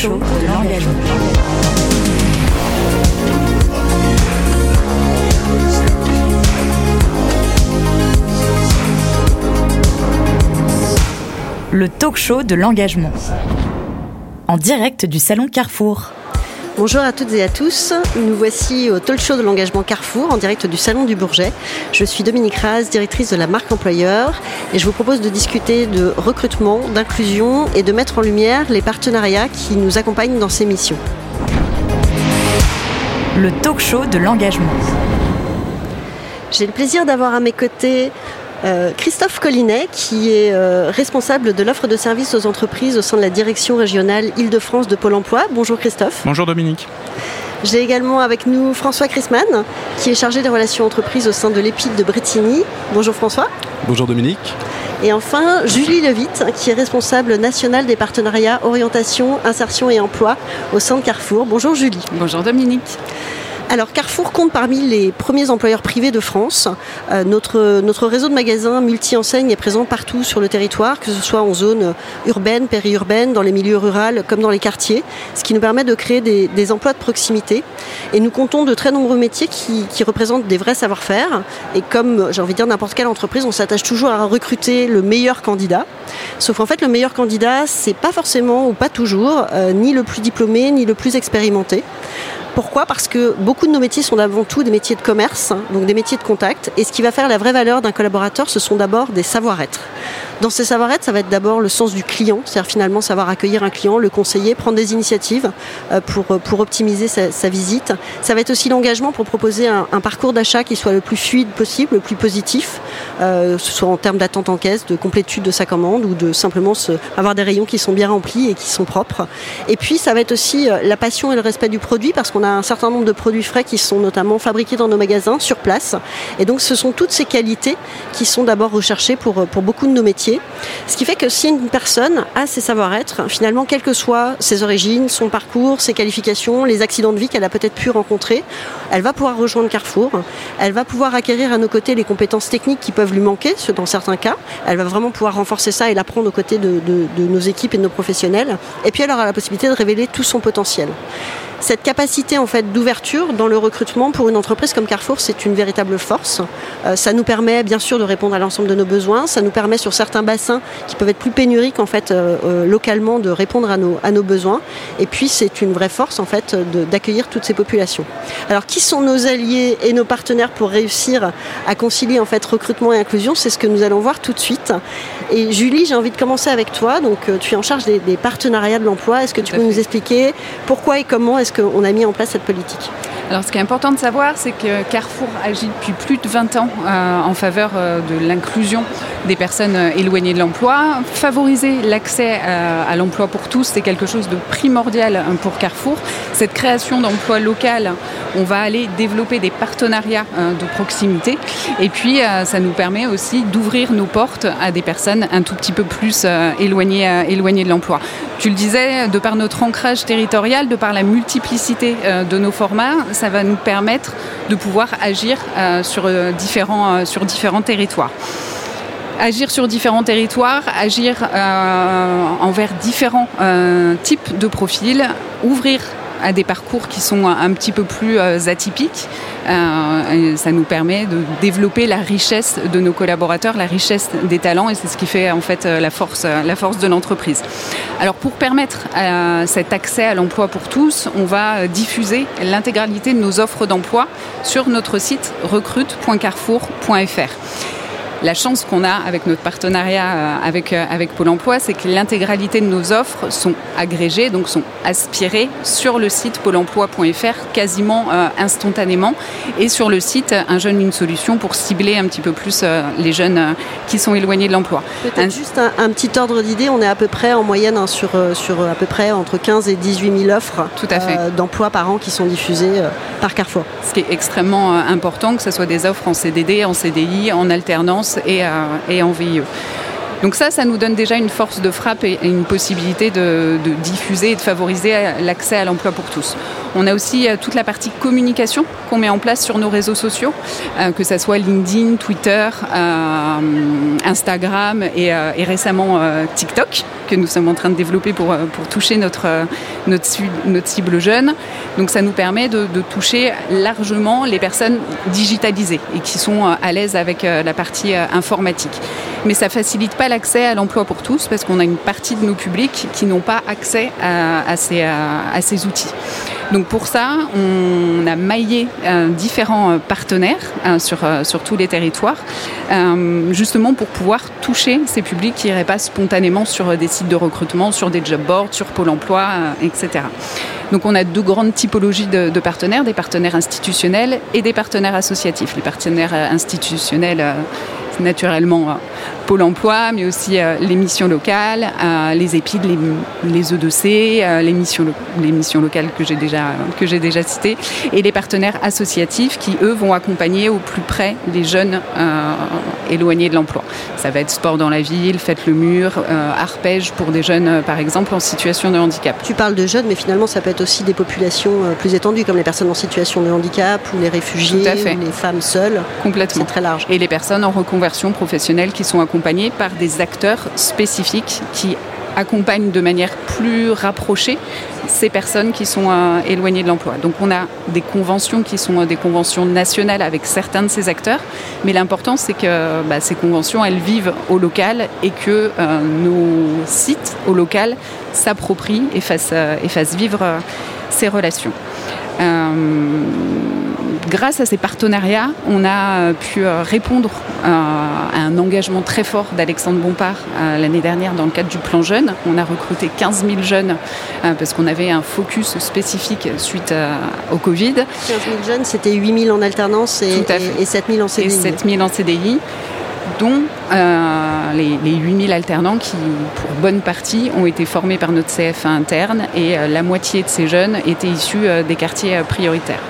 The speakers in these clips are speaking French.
Le talk show de l'engagement. En direct du salon Carrefour. Bonjour à toutes et à tous. Nous voici au talk show de l'engagement Carrefour en direct du Salon du Bourget. Je suis Dominique Raz, directrice de la marque employeur et je vous propose de discuter de recrutement, d'inclusion et de mettre en lumière les partenariats qui nous accompagnent dans ces missions. Le talk show de l'engagement. J'ai le plaisir d'avoir à mes côtés euh, Christophe Collinet, qui est euh, responsable de l'offre de services aux entreprises au sein de la direction régionale Île-de-France de Pôle emploi. Bonjour Christophe. Bonjour Dominique. J'ai également avec nous François Chrisman, qui est chargé des relations entreprises au sein de l'EPID de Bretigny. Bonjour François. Bonjour Dominique. Et enfin, Julie Levitte, qui est responsable nationale des partenariats orientation, insertion et emploi au sein de Carrefour. Bonjour Julie. Bonjour Dominique. Alors Carrefour compte parmi les premiers employeurs privés de France. Euh, notre, réseau de magasins multi-enseignes est présent partout sur le territoire, que ce soit en zone urbaine, périurbaine, dans les milieux ruraux comme dans les quartiers, ce qui nous permet de créer des, des emplois de proximité. Et nous comptons de très nombreux métiers qui, qui représentent des vrais savoir-faire. Et comme j'ai envie de dire n'importe quelle entreprise, on s'attache toujours à recruter le meilleur candidat. Sauf qu'en fait, le meilleur candidat, c'est pas forcément ou pas toujours euh, ni le plus diplômé ni le plus expérimenté. Pourquoi? Parce que beaucoup de nos métiers sont avant tout des métiers de commerce, donc des métiers de contact. Et ce qui va faire la vraie valeur d'un collaborateur, ce sont d'abord des savoir-être. Dans ces savoir-être, ça va être d'abord le sens du client, c'est-à-dire finalement savoir accueillir un client, le conseiller, prendre des initiatives euh, pour, pour optimiser sa, visite. Ça va être aussi l'engagement pour proposer un, parcours d'achat qui soit le plus fluide possible, le plus positif, euh, ce soit en termes d'attente en caisse, de complétude de sa commande ou de simplement avoir des rayons qui sont bien remplis et qui sont propres. Et puis ça va être aussi euh, la passion et le respect du produit parce qu'on a un certain nombre de produits frais qui sont notamment fabriqués dans nos magasins sur place. Et donc ce sont toutes ces qualités qui sont d'abord recherchées pour beaucoup de nos métiers. Ce qui fait que si une personne a ses savoir-être, finalement, quelles que soient ses origines, son parcours, ses qualifications, les accidents de vie qu'elle a peut-être pu rencontrer, elle va pouvoir rejoindre Carrefour. Elle va pouvoir acquérir à nos côtés les compétences techniques qui peuvent lui manquer, dans certains cas. Elle va vraiment pouvoir renforcer ça et l'apprendre aux côtés de nos équipes et de nos professionnels. Et puis elle aura la possibilité de révéler tout son potentiel cette capacité en fait d'ouverture dans le recrutement pour une entreprise comme Carrefour, c'est une véritable force. Euh, ça nous permet bien sûr de répondre à l'ensemble de nos besoins. Ça nous permet sur certains bassins qui peuvent être plus pénuriques en fait euh, euh, localement de répondre à nos, à nos besoins. Et puis c'est une vraie force en fait d'accueillir toutes ces populations. Alors qui sont nos alliés et nos partenaires pour réussir à concilier en fait recrutement et inclusion? C'est ce que nous allons voir tout de suite. Et Julie, j'ai envie de commencer avec toi. Donc tu es en charge des, des partenariats de l'emploi. Est-ce que tu peux nous expliquer pourquoi et comment est-ce qu'on a mis en place cette politique? Alors ce qui est important de savoir, c'est que Carrefour agit depuis plus de 20 ans euh, en faveur euh, de l'inclusion des personnes euh, éloignées de l'emploi. Favoriser l'accès euh, à l'emploi pour tous, c'est quelque chose de primordial euh, pour Carrefour. Cette création d'emplois local, on va aller développer des partenariats euh, de proximité et puis euh, ça nous permet aussi d'ouvrir nos portes à des personnes un tout petit peu plus euh, éloignées, euh, éloignées de l'emploi. Tu le disais, de par notre ancrage territorial, de par la multiplicité euh, de nos formats, ça va nous permettre de pouvoir agir euh, sur, euh, différents, euh, sur différents territoires agir sur différents territoires, agir euh, envers différents euh, types de profils, ouvrir à des parcours qui sont un petit peu plus euh, atypiques. Euh, ça nous permet de développer la richesse de nos collaborateurs, la richesse des talents et c'est ce qui fait en fait la force, la force de l'entreprise. Alors pour permettre euh, cet accès à l'emploi pour tous, on va diffuser l'intégralité de nos offres d'emploi sur notre site recrute.carrefour.fr. La chance qu'on a avec notre partenariat euh, avec, euh, avec Pôle emploi, c'est que l'intégralité de nos offres sont agrégées, donc sont aspirées sur le site pôle emploi.fr quasiment euh, instantanément et sur le site Un jeune, une solution pour cibler un petit peu plus euh, les jeunes euh, qui sont éloignés de l'emploi. Peut-être un... juste un, un, petit ordre d'idée, on est à peu près en moyenne hein, sur, sur à peu près entre 15 et 18 000 offres d'emplois par an qui sont diffusées par Carrefour. Ce qui est extrêmement important, que ce soit des offres en CDD, en CDI, en alternance et, euh, en VIE. Donc ça, ça nous donne déjà une force de frappe et une possibilité de diffuser et de favoriser l'accès à l'emploi pour tous. On a aussi toute la partie communication qu'on met en place sur nos réseaux sociaux, que ce soit LinkedIn, Twitter, Instagram et, récemment TikTok que nous sommes en train de développer pour, toucher notre, notre, notre cible jeune. Donc ça nous permet de, toucher largement les personnes digitalisées et qui sont à l'aise avec la partie informatique. Mais ça facilite pas l'accès à l'emploi pour tous parce qu'on a une partie de nos publics qui n'ont pas accès à, ces, à, ces, outils. Donc pour ça, on a maillé euh, différents euh, partenaires euh, sur, sur tous les territoires, justement pour pouvoir toucher ces publics qui n'iraient pas spontanément sur des sites de recrutement, sur des job boards, sur Pôle Emploi, etc. Donc on a deux grandes typologies de, de, partenaires, des partenaires institutionnels et des partenaires associatifs. Les partenaires institutionnels naturellement Pôle emploi, mais aussi euh, les missions locales, euh, les EPID, les, les E2C, euh, les, missions, les missions locales que j'ai déjà, que j'ai déjà citées, et les partenaires associatifs qui, eux, vont accompagner au plus près les jeunes éloignés de l'emploi. Ça va être sport dans la ville, faites le mur, arpège pour des jeunes, par exemple, en situation de handicap. Tu parles de jeunes, mais finalement, ça peut être aussi des populations plus étendues, comme les personnes en situation de handicap, ou les réfugiés, ou les femmes seules. Complètement. C'est très large. Et les personnes en reconversion professionnelle qui sont accompagnées par des acteurs spécifiques qui accompagnent de manière plus rapprochée ces personnes qui sont euh, éloignées de l'emploi. Donc on a des conventions qui sont euh, des conventions nationales avec certains de ces acteurs, mais l'important c'est que bah, ces conventions elles vivent au local et que euh, nos sites au local s'approprient et fassent, et fassent vivre ces relations grâce à ces partenariats, on a euh, pu euh, répondre euh, à un engagement très fort d'Alexandre Bompard l'année dernière dans le cadre du plan jeune. On a recruté 15 000 jeunes parce qu'on avait un focus spécifique suite au Covid. 15 000 jeunes, c'était 8 000 en alternance et, et, 7 000 en CDI. Et 7 000 en CDI dont les, les 8000 alternants qui, pour bonne partie, ont été formés par notre CFA interne et la moitié de ces jeunes étaient issus des quartiers prioritaires.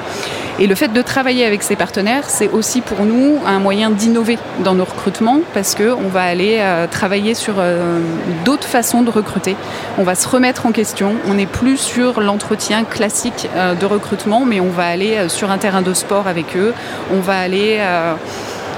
Et le fait de travailler avec ces partenaires, c'est aussi pour nous un moyen d'innover dans nos recrutements parce qu'on va aller euh, travailler sur euh, d'autres façons de recruter. On va se remettre en question. On n'est plus sur l'entretien classique euh, de recrutement, mais on va aller sur un terrain de sport avec eux. On va aller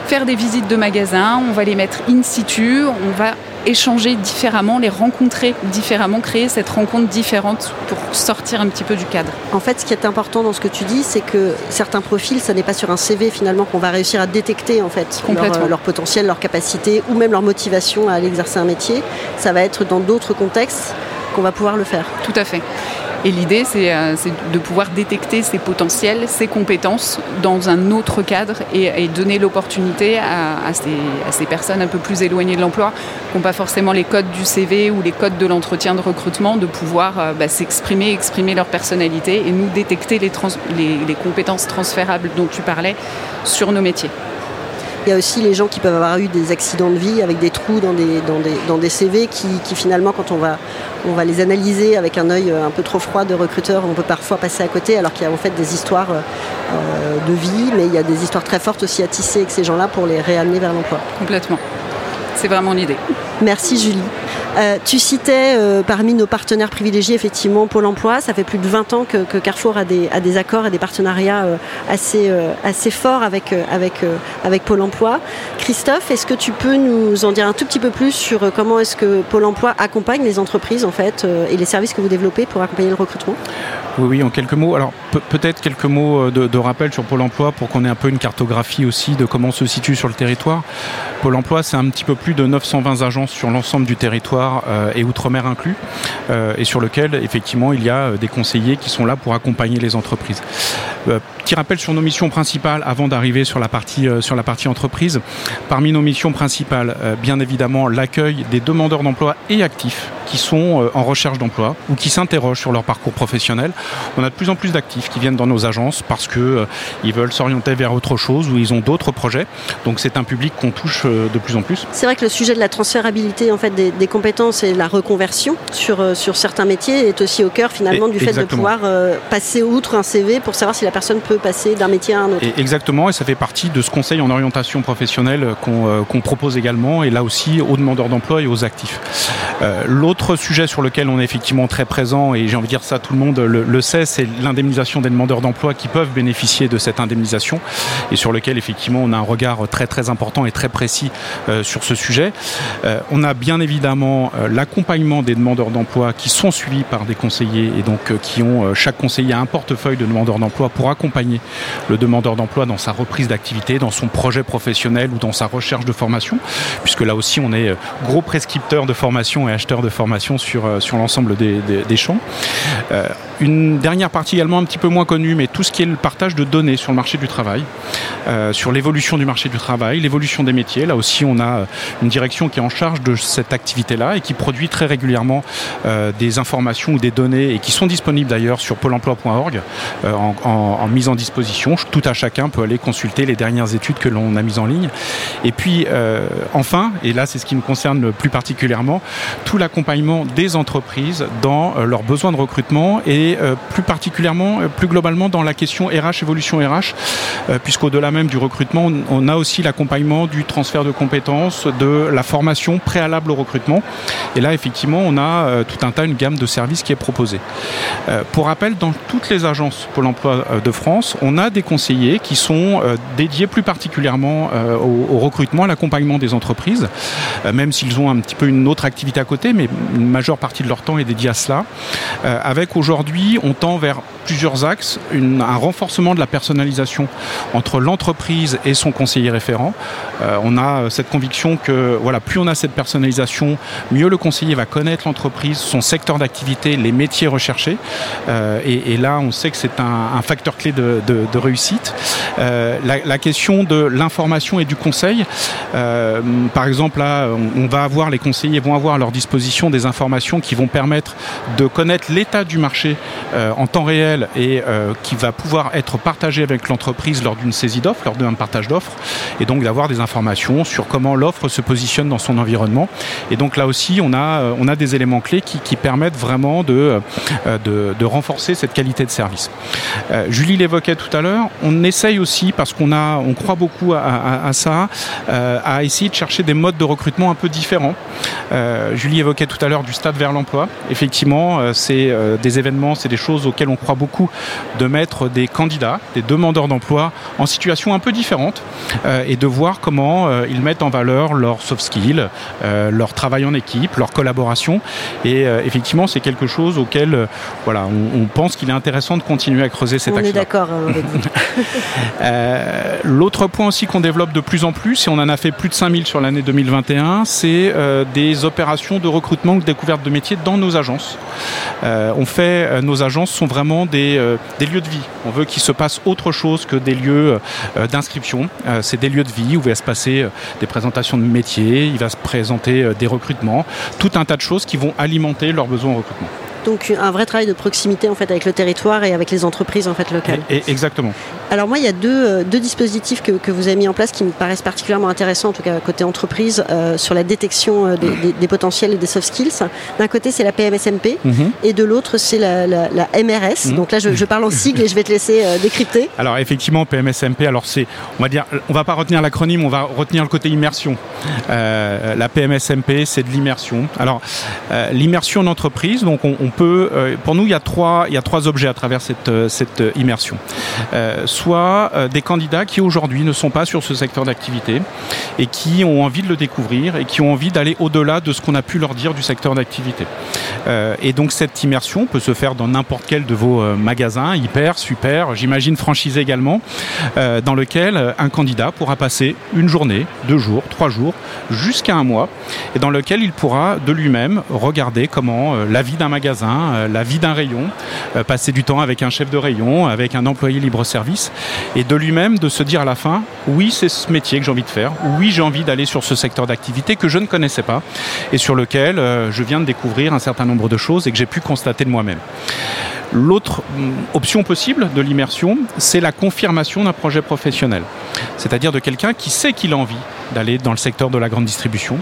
faire des visites de magasins, on va les mettre in situ, on va échanger différemment, les rencontrer différemment, créer cette rencontre différente pour sortir un petit peu du cadre. En fait, ce qui est important dans ce que tu dis, c'est que certains profils, ça n'est pas sur un CV finalement qu'on va réussir à détecter en fait leur, leur, potentiel, leur capacité ou même leur motivation à aller exercer un métier. Ça va être dans d'autres contextes qu'on va pouvoir le faire. Tout à fait. Et l'idée, euh, c'est de pouvoir détecter ses potentiels, ses compétences dans un autre cadre et, donner l'opportunité à, ces, personnes un peu plus éloignées de l'emploi, qui n'ont pas forcément les codes du CV ou les codes de l'entretien de recrutement, de pouvoir euh, bah, s'exprimer, exprimer leur personnalité et nous détecter les compétences transférables dont tu parlais sur nos métiers. Il y a aussi les gens qui peuvent avoir eu des accidents de vie avec des trous dans des, dans des, dans des CV qui, qui, finalement, quand on va, on va les analyser avec un œil un peu trop froid de recruteur, on peut parfois passer à côté alors qu'il y a en fait des histoires euh, de vie, mais il y a des histoires très fortes aussi à tisser avec ces gens-là pour les réamener vers l'emploi. Complètement. C'est vraiment l'idée. Merci Julie. Euh, tu citais euh, parmi nos partenaires privilégiés effectivement Pôle Emploi. Ça fait plus de 20 ans que, Carrefour a des, accords et des partenariats euh, assez, forts avec, Pôle Emploi. Christophe, est-ce que tu peux nous en dire un tout petit peu plus sur comment est-ce que Pôle Emploi accompagne les entreprises en fait et les services que vous développez pour accompagner le recrutement? Oui, oui, en quelques mots. Alors peut-être quelques mots de, rappel sur Pôle Emploi pour qu'on ait un peu une cartographie aussi de comment on se situe sur le territoire. Pôle Emploi, c'est un petit peu plus de 920 agences sur l'ensemble du territoire euh, et outre-mer inclus, euh, et sur lequel effectivement il y a euh, des conseillers qui sont là pour accompagner les entreprises. Petit rappel sur nos missions principales avant d'arriver sur la partie sur la partie entreprise. Parmi nos missions principales, bien évidemment l'accueil des demandeurs d'emploi et actifs qui sont en recherche d'emploi ou qui s'interrogent sur leur parcours professionnel. On a de plus en plus d'actifs qui viennent dans nos agences parce que ils veulent s'orienter vers autre chose ou ils ont d'autres projets. Donc c'est un public qu'on touche de plus en plus. C'est vrai que le sujet de la transférabilité en fait des, des compétences et la reconversion sur, euh, sur certains métiers est aussi au cœur finalement du fait de pouvoir euh, passer outre un CV pour savoir si la personne peut passer d'un métier à un autre. exactement, et ça fait partie de ce conseil en orientation professionnelle qu'on euh, propose également, et là aussi aux demandeurs d'emploi et aux actifs. L'autre sujet sur lequel on est effectivement très présent, et j'ai envie de dire ça, tout le monde le, sait, c'est l'indemnisation des demandeurs d'emploi qui peuvent bénéficier de cette indemnisation et sur lequel effectivement on a un regard très très important et très précis sur ce sujet. on a bien évidemment l'accompagnement des demandeurs d'emploi qui sont suivis par des conseillers et donc qui ont chaque conseiller a un portefeuille de demandeurs d'emploi pour accompagner le demandeur d'emploi dans sa reprise d'activité, dans son projet professionnel ou dans sa recherche de formation, puisque là aussi on est euh, gros prescripteur de formation et acheteur de formation sur, euh, sur l'ensemble des, champs. Euh, une dernière partie également un petit peu moins connue, mais tout ce qui est le partage de données sur le marché du travail, sur l'évolution du marché du travail, l'évolution des métiers. Là aussi, on a une direction qui est en charge de cette activité-là et qui produit très régulièrement des informations ou des données et qui sont disponibles d'ailleurs sur pôle emploi.org en, en, en, mise disposition. Tout à chacun peut aller consulter les dernières études que l'on a mises en ligne. Et puis, euh, enfin, et là c'est ce qui me concerne le plus particulièrement, tout l'accompagnement des entreprises dans euh, leurs besoins de recrutement et euh, plus particulièrement, plus globalement dans la question RH, évolution RH, puisqu'au-delà même du recrutement, on a aussi l'accompagnement du transfert de compétences, de la formation préalable au recrutement. Et là, effectivement, on a tout un tas, une gamme de services qui est proposée. Pour rappel, dans toutes les agences Pôle emploi de France, on a des conseillers qui sont dédiés plus particulièrement au, recrutement, à l'accompagnement des entreprises, même s'ils ont un petit peu une autre activité à côté, mais une majeure partie de leur temps est dédiée à cela. Avec aujourd'hui on tend vers plusieurs axes. Un renforcement de la personnalisation entre l'entreprise et son conseiller référent. Euh, on a cette conviction que voilà, plus on a cette personnalisation, mieux le conseiller va connaître l'entreprise, son secteur d'activité, les métiers recherchés. Euh, et, là, on sait que c'est un, facteur clé de, de, réussite. Euh, la, question de l'information et du conseil. Euh, par exemple, là, on, va avoir les conseillers vont avoir à leur disposition des informations qui vont permettre de connaître l'état du marché euh, en temps réel et qui va pouvoir être partagé avec l'entreprise lors d'une saisie d'offres, lors d'un partage d'offres, et donc d'avoir des informations sur comment l'offre se positionne dans son environnement. Et donc là aussi, on a, on a des éléments clés qui, permettent vraiment de, de, de, renforcer cette qualité de service. Julie tout à l'heure, on essaye aussi, parce qu'on a, on croit beaucoup à, à, à ça, euh, à essayer de chercher des modes de recrutement un peu différents. Euh, Julie évoquait tout à l'heure du stade vers l'emploi. Effectivement, c'est des événements c'est des choses auxquelles on croit beaucoup, de mettre des candidats, des demandeurs d'emploi en situation un peu différente euh, et de voir comment euh, ils mettent en valeur leurs soft skills, euh, leur travail en équipe, leur collaboration. Et euh, effectivement, c'est quelque chose auquel euh, voilà, on, on pense qu'il est intéressant de continuer à creuser cet axe. On est d'accord hein, vous. Euh, l'autre point aussi qu'on développe de plus en plus, et on en a fait plus de 5000 sur l'année 2021, c'est des opérations de recrutement ou de découverte de métiers dans nos agences. on fait nos agences sont vraiment des, euh, des lieux de vie. On veut qu'il se passe autre chose que des lieux euh, d'inscription. Euh, c'est des lieux de vie où il va se passer des présentations de métiers, il va se présenter des recrutements, tout un tas de choses qui vont alimenter leurs besoins en recrutement. Donc un vrai travail de proximité avec le territoire et avec les entreprises en fait locales. Exactement. Alors moi il y a deux, euh, deux dispositifs que, que, vous avez mis en place qui me paraissent particulièrement intéressants en tout cas côté entreprise euh, sur la détection euh, des, des, des, potentiels et des soft skills. D'un côté c'est la PMSMP mm -hmm. et de l'autre c'est la, la, la, MRS. Mm -hmm. Donc là je, je, parle en sigle et je vais te laisser euh, décrypter. Alors effectivement PMSMP alors c'est on va dire on va pas retenir l'acronyme on va retenir le côté immersion. Euh, la PMSMP c'est de l'immersion. Alors l'immersion en entreprise donc on, on peut, pour nous, il y a trois, il y a trois objets à travers cette, cette immersion. Soit euh, des candidats qui aujourd'hui ne sont pas sur ce secteur d'activité et qui ont envie de le découvrir et qui ont envie d'aller au-delà de ce qu'on a pu leur dire du secteur d'activité. Euh, et donc cette immersion peut se faire dans n'importe quel de vos euh, magasins, hyper, super, j'imagine franchisé également, dans lequel un candidat pourra passer une journée, deux jours, trois jours, jusqu'à un mois, et dans lequel il pourra de lui-même regarder comment la vie d'un magasin la vie d'un rayon, passer du temps avec un chef de rayon, avec un employé libre-service, et de lui-même de se dire à la fin, oui, c'est ce métier que j'ai envie de faire, oui, j'ai envie d'aller sur ce secteur d'activité que je ne connaissais pas, et sur lequel euh, je viens de découvrir un certain nombre de choses et que j'ai pu constater de moi-même. L'autre mm, option possible de l'immersion, c'est la confirmation d'un projet professionnel. c'est-à-dire de quelqu'un qui sait qu'il a envie d'aller dans le secteur de la grande distribution,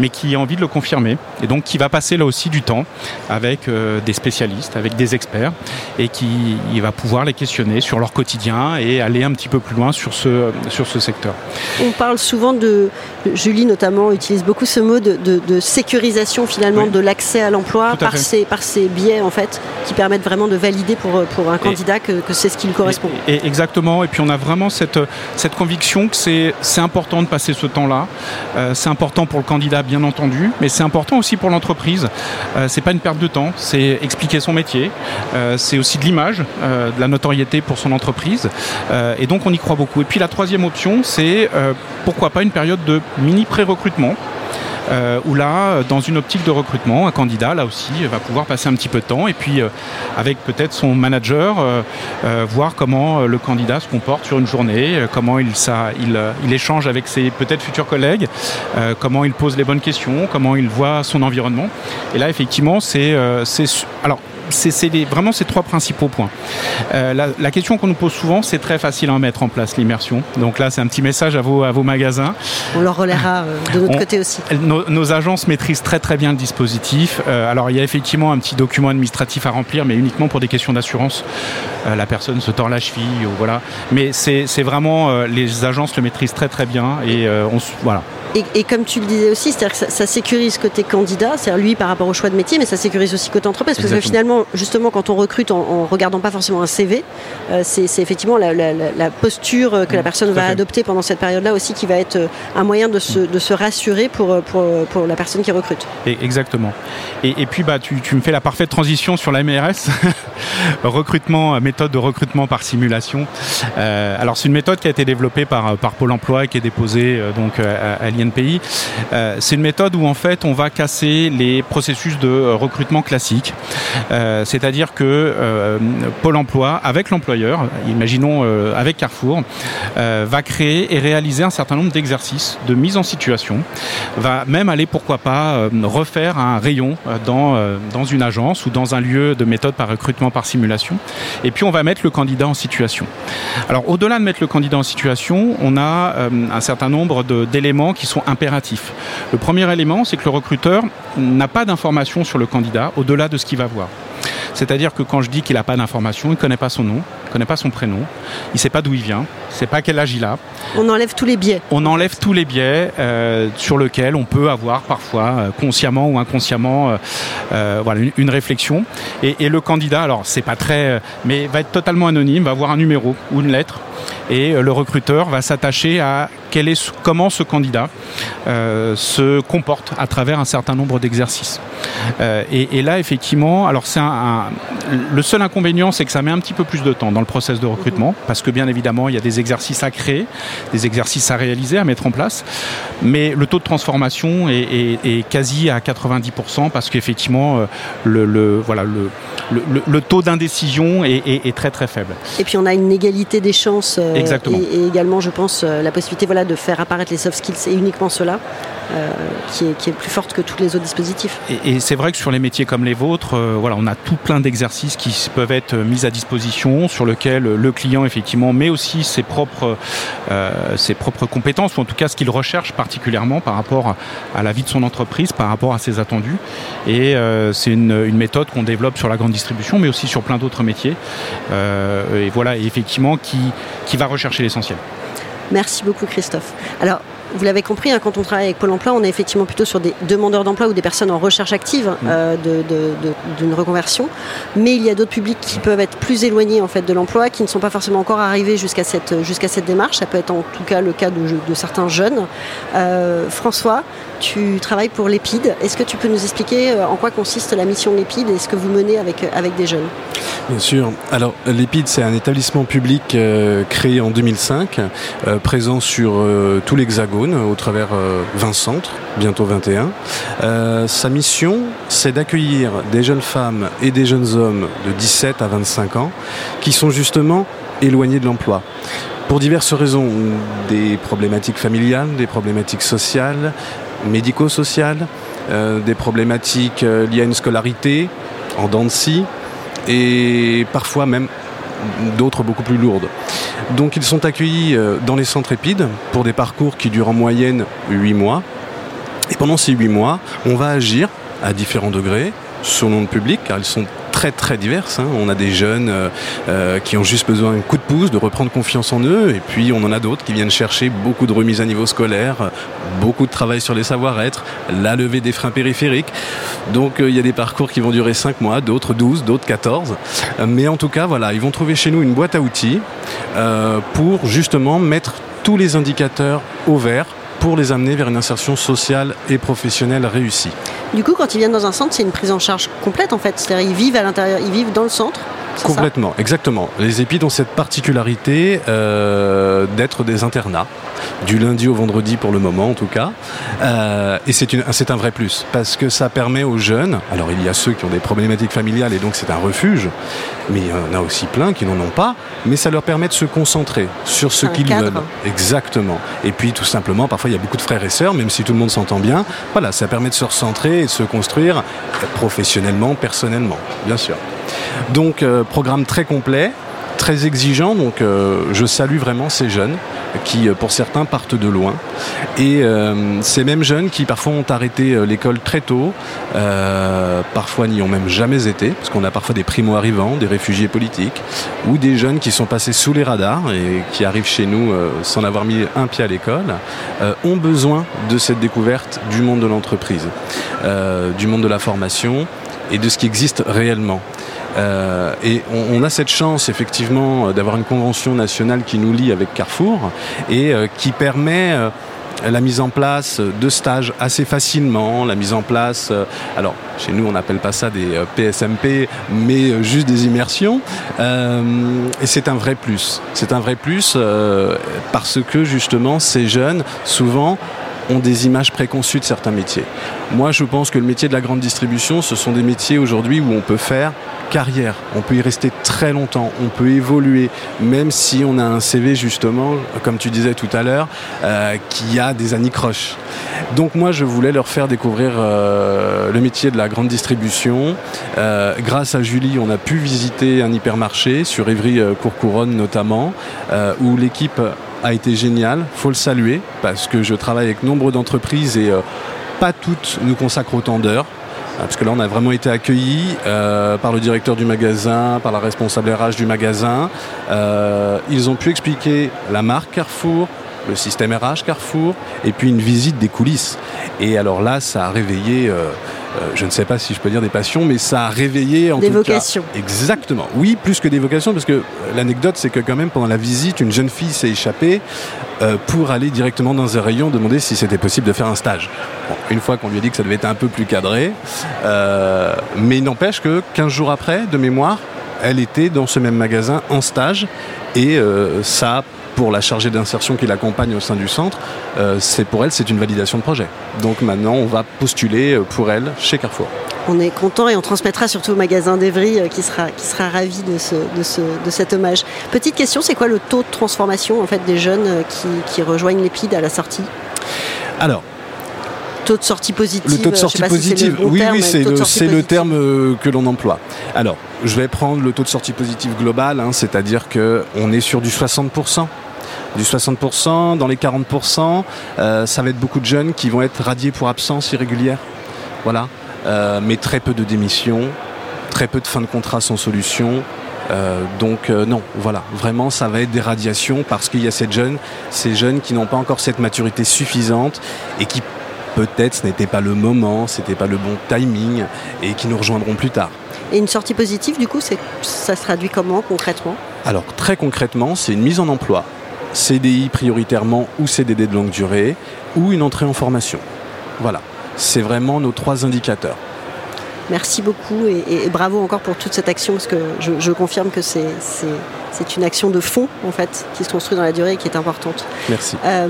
mais qui a envie de le confirmer, et donc qui va passer là aussi du temps avec euh, des spécialistes, avec des experts, et qui il va pouvoir les questionner sur leur quotidien et aller un petit peu plus loin sur ce, sur ce secteur. On parle souvent de, Julie notamment utilise beaucoup ce mot de, de, sécurisation finalement de l'accès à l'emploi par ces, par ces biais en fait qui permettent vraiment de valider pour, pour un candidat que, que c'est ce qui lui correspond. Et, exactement, et puis on a vraiment cette, cette conviction que c'est important de passer ce temps-là. Euh, c'est important pour le candidat, bien entendu, mais c'est important aussi pour l'entreprise. Euh, c'est pas une perte de temps, c'est expliquer son métier, euh, c'est aussi de l'image, de la notoriété pour son entreprise, et donc on y croit beaucoup. Et puis la troisième option, c'est pourquoi pas une période de mini pré-recrutement euh, où là, dans une optique de recrutement, un candidat, là aussi, va pouvoir passer un petit peu de temps et puis, euh, avec peut-être son manager, euh, voir comment le candidat se comporte sur une journée, comment il, ça, il, il, échange avec ses peut-être futurs collègues, comment il pose les bonnes questions, comment il voit son environnement. Et là, effectivement, c'est... alors, c'est vraiment ces trois principaux points. Euh, la, question qu'on nous pose souvent, c'est très facile à mettre en place l'immersion. Donc là, c'est un petit message à vos, à vos magasins. On leur relaiera euh, de notre côté aussi. Nos, agences maîtrisent très très bien le dispositif. Euh, alors il y a effectivement un petit document administratif à remplir, mais uniquement pour des questions d'assurance. la personne se tord la cheville, ou voilà. Mais c'est vraiment les agences le maîtrisent très très bien et on voilà. Et, comme tu le disais aussi, c'est-à-dire que ça, sécurise côté candidat, c'est-à-dire lui par rapport au choix de métier, mais ça sécurise aussi côté entreprise. Parce que finalement, justement, quand on recrute en, regardant pas forcément un CV, euh, c'est effectivement la, posture que la mmh, personne va adopter pendant cette période-là aussi qui va être euh, un moyen de se, rassurer pour, pour, la personne qui recrute. exactement. Et, puis, bah, tu, me fais la parfaite transition sur la MRS, recrutement, méthode de recrutement par simulation. Euh, alors, c'est une méthode qui a été développée par, par Pôle emploi et qui est déposée donc, à, à pays. Euh, c'est une méthode où en fait on va casser les processus de euh, recrutement classiques. Euh, c'est-à-dire que Pôle Emploi, avec l'employeur, imaginons avec Carrefour, va créer et réaliser un certain nombre d'exercices de mise en situation, va même aller pourquoi pas refaire un rayon dans, dans une agence ou dans un lieu de méthode par recrutement par simulation. Et puis on va mettre le candidat en situation. Alors au-delà de mettre le candidat en situation, on a un certain nombre d'éléments qui sont impératifs. Le premier élément, c'est que le recruteur n'a pas d'informations sur le candidat au-delà de ce qu'il va voir. C'est-à-dire que quand je dis qu'il n'a pas d'informations, il ne connaît pas son nom, il ne connaît pas son prénom, il ne sait pas d'où il vient, il ne sait pas quel âge il a. On enlève tous les biais. On enlève tous les biais euh, sur lesquels on peut avoir parfois, euh, consciemment ou inconsciemment, euh, voilà, une, réflexion. Et, et, le candidat, alors c'est pas très, mais va être totalement anonyme, va avoir un numéro ou une lettre et le recruteur va s'attacher à est, comment ce candidat euh, se comporte à travers un certain nombre d'exercices. Euh, et, là, effectivement, alors c'est un, le seul inconvénient, c'est que ça met un petit peu plus de temps dans le process de recrutement, parce que bien évidemment, il y a des exercices à créer, des exercices à réaliser, à mettre en place, mais le taux de transformation est, quasi à 90%, parce qu'effectivement, euh, le, voilà, le, le, taux d'indécision est, très très faible. Et puis on a une égalité des chances, Exactement. Et, également, je pense, la possibilité voilà, de faire apparaître les soft skills et uniquement cela, euh, qui, est, qui, est, plus forte que tous les autres dispositifs. Et, c'est vrai que sur les métiers comme les vôtres, euh, voilà, on a tout plein d'exercices qui peuvent être mis à disposition, sur lesquels le client effectivement met aussi ses propres, euh, ses propres compétences, ou en tout cas ce qu'il recherche particulièrement par rapport à la vie de son entreprise, par rapport à ses attendus. Et c'est une, méthode qu'on développe sur la grande distribution, mais aussi sur plein d'autres métiers. et voilà, effectivement qui, qui va rechercher l'essentiel. Merci beaucoup Christophe. Alors, vous l'avez compris, hein, quand on travaille avec Pôle emploi, on est effectivement plutôt sur des demandeurs d'emploi ou des personnes en recherche active mm. euh, d'une reconversion. Mais il y a d'autres publics qui peuvent être plus éloignés en fait, de l'emploi, qui ne sont pas forcément encore arrivés jusqu'à cette, jusqu'à cette démarche. Ça peut être en tout cas le cas de, certains jeunes. Euh, François, tu travailles pour l'EPID. Est-ce que tu peux nous expliquer euh, en quoi consiste la mission de l'EPID et ce que vous menez avec, avec des jeunes? Bien sûr. Alors, l'EPID, c'est un établissement public créé en 2005, présent sur tout l'Hexagone au travers 20 euh, centres, bientôt 21. Euh, sa mission, c'est d'accueillir des jeunes femmes et des jeunes hommes de 17 à 25 ans qui sont justement éloignés de l'emploi. Pour diverses raisons, des problématiques familiales, des problématiques sociales, médico-sociales, euh, des problématiques liées à une scolarité en dents et parfois même d'autres beaucoup plus lourdes. Donc ils sont accueillis dans les centres épides pour des parcours qui durent en moyenne 8 mois. Et pendant ces 8 mois, on va agir à différents degrés selon le public, car ils sont très très diverses. Hein. On a des jeunes euh, euh, qui ont juste besoin d'un coup de pouce, de reprendre confiance en eux, et puis on en a d'autres qui viennent chercher beaucoup de remises à niveau scolaire, beaucoup de travail sur les savoir-être, la levée des freins périphériques. Donc euh, il y a des parcours qui vont durer 5 mois, d'autres 12, d'autres 14. mais en tout cas, voilà, ils vont trouver chez nous une boîte à outils pour justement mettre tous les indicateurs au vert pour les amener vers une insertion sociale et professionnelle réussie. Du coup, quand ils viennent dans un centre, c'est une prise en charge complète en fait. C'est-à-dire ils vivent à l'intérieur, ils vivent dans le centre. Complètement, exactement. Les EPID ont cette particularité euh, d'être des internats, du lundi au vendredi pour le moment en tout cas. Euh, et c'est un vrai plus, parce que ça permet aux jeunes, alors il y a ceux qui ont des problématiques familiales et donc c'est un refuge, mais il y en a aussi plein qui n'en ont pas, mais ça leur permet de se concentrer sur ce qu'ils veulent. Exactement. Et puis tout simplement, parfois il y a beaucoup de frères et sœurs, même si tout le monde s'entend bien, voilà, ça permet de se recentrer et de se construire professionnellement, personnellement, bien sûr. Donc, euh, programme très complet, très exigeant. Donc, euh, je salue vraiment ces jeunes qui, euh, pour certains, partent de loin. Et ces mêmes jeunes qui, parfois, ont arrêté l'école très tôt, parfois n'y ont même jamais été, parce qu'on a parfois des primo-arrivants, des réfugiés politiques, ou des jeunes qui sont passés sous les radars et qui arrivent chez nous sans avoir mis un pied à l'école, ont besoin de cette découverte du monde de l'entreprise, du monde de la formation et de ce qui existe réellement. Euh, et on, a cette chance effectivement d'avoir une convention nationale qui nous lie avec Carrefour et euh, qui permet euh, la mise en place de stages assez facilement, la mise en place, alors chez nous on n'appelle pas ça des PSMP, mais juste des immersions, et c'est un vrai plus. C'est un vrai plus parce que justement ces jeunes, souvent, ont des images préconçues de certains métiers. Moi, je pense que le métier de la grande distribution, ce sont des métiers aujourd'hui où on peut faire carrière. On peut y rester très longtemps, on peut évoluer, même si on a un CV justement, comme tu disais tout à l'heure, euh, qui a des anicroches. Donc moi, je voulais leur faire découvrir euh, le métier de la grande distribution. Euh, grâce à Julie, on a pu visiter un hypermarché sur Évry-Courcouronne notamment, où l'équipe a été géniale. Faut le saluer parce que je travaille avec nombre d'entreprises et pas toutes nous consacrent autant d'heures. Ah, parce que là, on a vraiment été accueillis euh, par le directeur du magasin, par la responsable RH du magasin. Euh, ils ont pu expliquer la marque Carrefour, le système RH Carrefour, et puis une visite des coulisses. Et alors là, ça a réveillé euh, euh, je ne sais pas si je peux dire des passions, mais ça a réveillé en des tout vocations. Exactement. Oui, plus que des vocations, parce que euh, l'anecdote, c'est que quand même pendant la visite, une jeune fille s'est échappée euh, pour aller directement dans un rayon demander si c'était possible de faire un stage. une fois qu'on lui a dit que ça devait être un peu plus cadré, mais il n'empêche que 15 jours après, de mémoire, elle était dans ce même magasin en stage et ça a pour la chargée d'insertion qui l'accompagne au sein du centre, euh, c'est pour elle c'est une validation de projet. Donc maintenant on va postuler euh, pour elle chez Carrefour. On est content et on transmettra surtout au magasin d'Evry euh, qui sera, qui sera ravi de, ce, de, cet hommage. Petite question, c'est quoi le taux de transformation en fait, des jeunes qui, qui rejoignent l'EPID à la sortie? Alors, taux de sortie positive. Le taux de sortie positive, oui, oui, c'est le, terme que l'on emploie. Alors, je vais prendre le taux de sortie positive global, hein, c'est-à-dire qu'on est sur du 60% du 60%, dans les 40%, euh, ça va être beaucoup de jeunes qui vont être radiés pour absence irrégulière. Voilà. Euh, mais très peu de démissions, très peu de fins de contrat sans solution. Euh, donc non, voilà, vraiment ça va être des radiations parce qu'il y a ces jeunes, ces jeunes qui n'ont pas encore cette maturité suffisante et qui peut-être ce n'était pas le moment, ce n'était pas le bon timing et qui nous rejoindront plus tard. Et une sortie positive, du coup, ça se traduit comment concrètement? Alors très concrètement, c'est une mise en emploi CDI prioritairement ou CDD de longue durée, ou une entrée en formation. Voilà, c'est vraiment nos trois indicateurs. Merci beaucoup et, bravo encore pour toute cette action parce que je, confirme que c'est une action de fond en fait qui se construit dans la durée et qui est importante. Merci. Euh,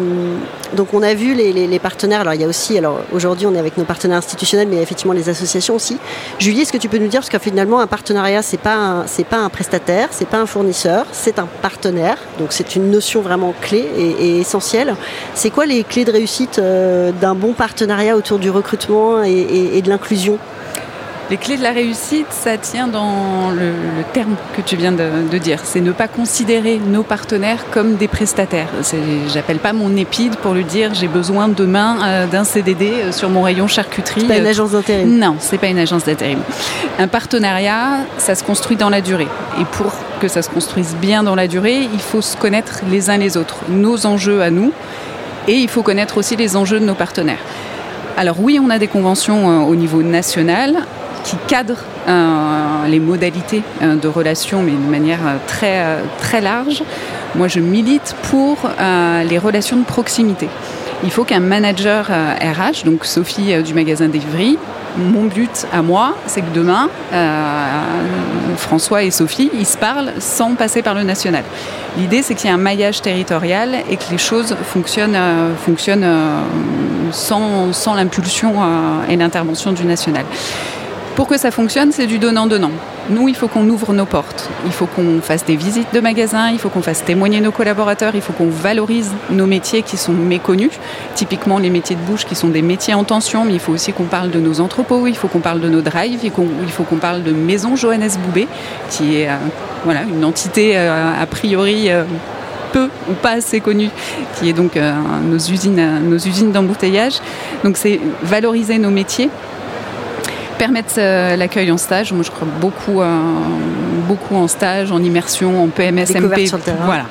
donc on a vu les, partenaires. Alors il y a aussi, alors aujourd'hui on est avec nos partenaires institutionnels, mais effectivement les associations aussi. Julie, est-ce que tu peux nous dire parce que finalement un partenariat c'est pas c'est pas un prestataire, c'est pas un fournisseur, c'est un partenaire. Donc c'est une notion vraiment clé et, essentielle. C'est quoi les clés de réussite euh, d'un bon partenariat autour du recrutement et de l'inclusion? Les clés de la réussite, ça tient dans le, terme que tu viens de, dire. C'est ne pas considérer nos partenaires comme des prestataires. J'appelle pas mon épide pour lui dire j'ai besoin demain euh, d'un CDD euh, sur mon rayon charcuterie. pas une agence d'intérim. Non, c'est pas une agence d'intérim. Un partenariat, ça se construit dans la durée. Et pour que ça se construise bien dans la durée, il faut se connaître les uns les autres, nos enjeux à nous, et il faut connaître aussi les enjeux de nos partenaires. Alors oui, on a des conventions euh, au niveau national qui cadrent euh, les modalités euh, de relation, mais de manière très, très large. Moi, je milite pour les relations de proximité. Il faut qu'un manager RH, donc Sophie du magasin d'Evry, mon but à moi, c'est que demain, François et Sophie, ils se parlent sans passer par le national. L'idée, c'est qu'il y ait un maillage territorial et que les choses fonctionnent, fonctionnent sans, sans l'impulsion euh, et l'intervention du national. Pour que ça fonctionne, c'est du donnant-donnant. Nous, il faut qu'on ouvre nos portes. Il faut qu'on fasse des visites de magasins, il faut qu'on fasse témoigner nos collaborateurs, il faut qu'on valorise nos métiers qui sont méconnus. Typiquement, les métiers de bouche qui sont des métiers en tension, mais il faut aussi qu'on parle de nos entrepôts, il faut qu'on parle de nos drives, il faut qu'on parle de Maison Johannes Boubé, qui est euh, voilà, une entité euh, a priori peu ou pas assez connu, qui est donc euh, nos usines d'embouteillage. Donc c'est valoriser nos métiers permettre euh, l'accueil en stage. Moi, je crois beaucoup, euh, beaucoup en stage, en immersion, en PMS, MP. Voilà.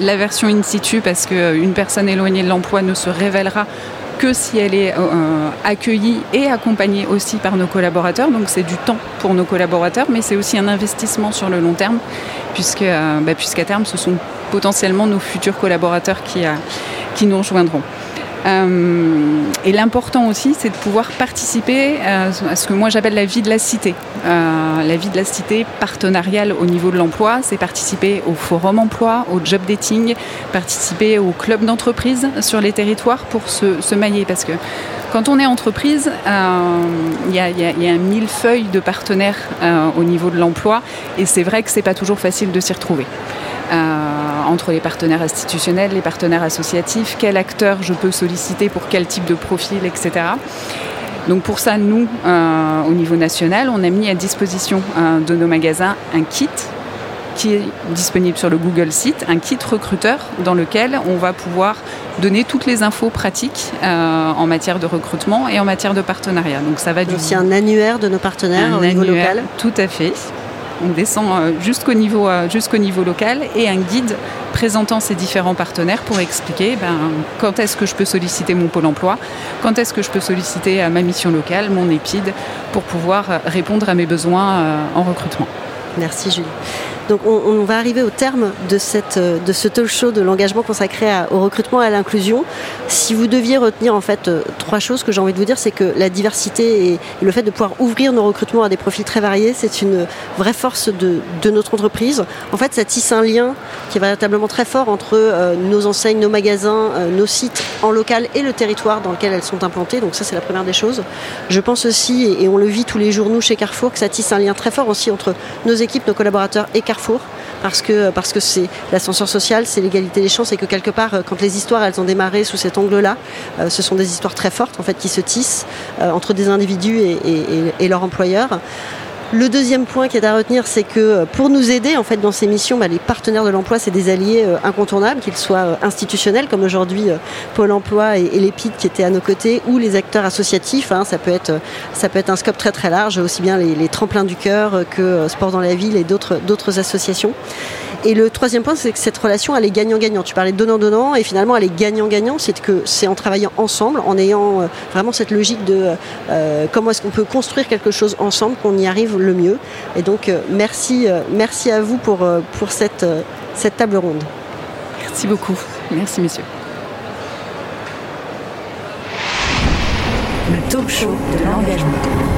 La, version in situ, parce qu'une personne éloignée de l'emploi ne se révélera que si elle est accueillie et accompagnée aussi par nos collaborateurs. Donc c'est du temps pour nos collaborateurs, mais c'est aussi un investissement sur le long terme, puisque, bah, puisqu'à terme, ce sont potentiellement nos futurs collaborateurs qui, euh, qui nous rejoindront. Euh, et l'important aussi, c'est de pouvoir participer à ce que moi j'appelle la vie de la cité. Euh, la vie de la cité partenariale au niveau de l'emploi, c'est participer au forum emploi, au job dating, participer au club d'entreprise sur les territoires pour se, mailler. Parce que quand on est entreprise, il y, a, un millefeuille de partenaires au niveau de l'emploi et c'est vrai que c'est pas toujours facile de s'y retrouver. Euh, entre les partenaires institutionnels, les partenaires associatifs, quel acteur je peux solliciter pour quel type de profil, etc. Donc pour ça, nous, euh, au niveau national, on a mis à disposition euh, de nos magasins un kit qui est disponible sur le Google site, un kit recruteur dans lequel on va pouvoir donner toutes les infos pratiques en matière de recrutement et en matière de partenariat. Donc ça va du... C'est un annuaire de nos partenaires au niveau local? Tout à fait on descend euh, jusqu'au niveau, euh, jusqu'au niveau local et un guide présentant ces différents partenaires pour expliquer ben, quand est-ce que je peux solliciter mon pôle emploi, quand est-ce que je peux solliciter euh, ma mission locale, mon EPID, pour pouvoir répondre à mes besoins en recrutement. Merci Julie. Donc on, va arriver au terme de, cette, de ce talk show de l'engagement consacré au recrutement et à l'inclusion. Si vous deviez retenir en fait euh, trois choses que j'ai envie de vous dire, c'est que la diversité et, le fait de pouvoir ouvrir nos recrutements à des profils très variés, c'est une vraie force de, notre entreprise. En fait, ça tisse un lien qui est véritablement très fort entre euh, nos enseignes, nos magasins, euh, nos sites en local et le territoire dans lequel elles sont implantées. Donc ça, c'est la première des choses. Je pense aussi, et, et on le vit tous les jours nous chez Carrefour, que ça tisse un lien très fort aussi entre nos équipes, nos collaborateurs et Carrefour Parce que parce que c'est l'ascenseur social, c'est l'égalité des chances et que quelque part, quand les histoires elles ont démarré sous cet angle-là, euh, ce sont des histoires très fortes en fait qui se tissent euh, entre des individus et, et leur employeur. Le deuxième point qui est à retenir, c'est que euh, pour nous aider en fait dans ces missions, bah, les partenaires de l'emploi, c'est des alliés euh, incontournables, qu'ils soient euh, institutionnels comme aujourd'hui Pôle Emploi et, l'EPID qui étaient à nos côtés, ou les acteurs associatifs. Hein. ça peut être ça peut être un scope très large, aussi bien les, tremplins du cœur que Sport dans la ville et d'autres associations. Et le troisième point, c'est que cette relation, elle est gagnant-gagnant. Tu parlais de donnant-donnant, et finalement, elle est gagnant-gagnant. C'est que c'est en travaillant ensemble, en ayant euh, vraiment cette logique de euh, comment est-ce qu'on peut construire quelque chose ensemble qu'on y arrive le mieux. Et donc, euh, merci, merci à vous pour, pour cette, cette table ronde. Merci beaucoup. Merci, messieurs. Le talk show de l'engagement.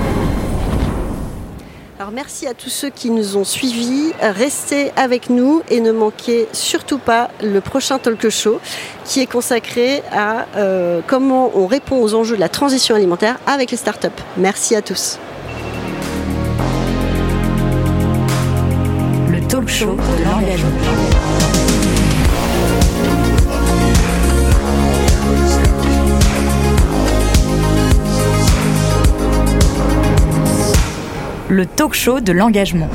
Merci à tous ceux qui nous ont suivis. Restez avec nous et ne manquez surtout pas le prochain talk show qui est consacré à euh, comment on répond aux enjeux de la transition alimentaire avec les startups. Merci à tous. Le talk show de l'engagement. Le talk show de l'engagement.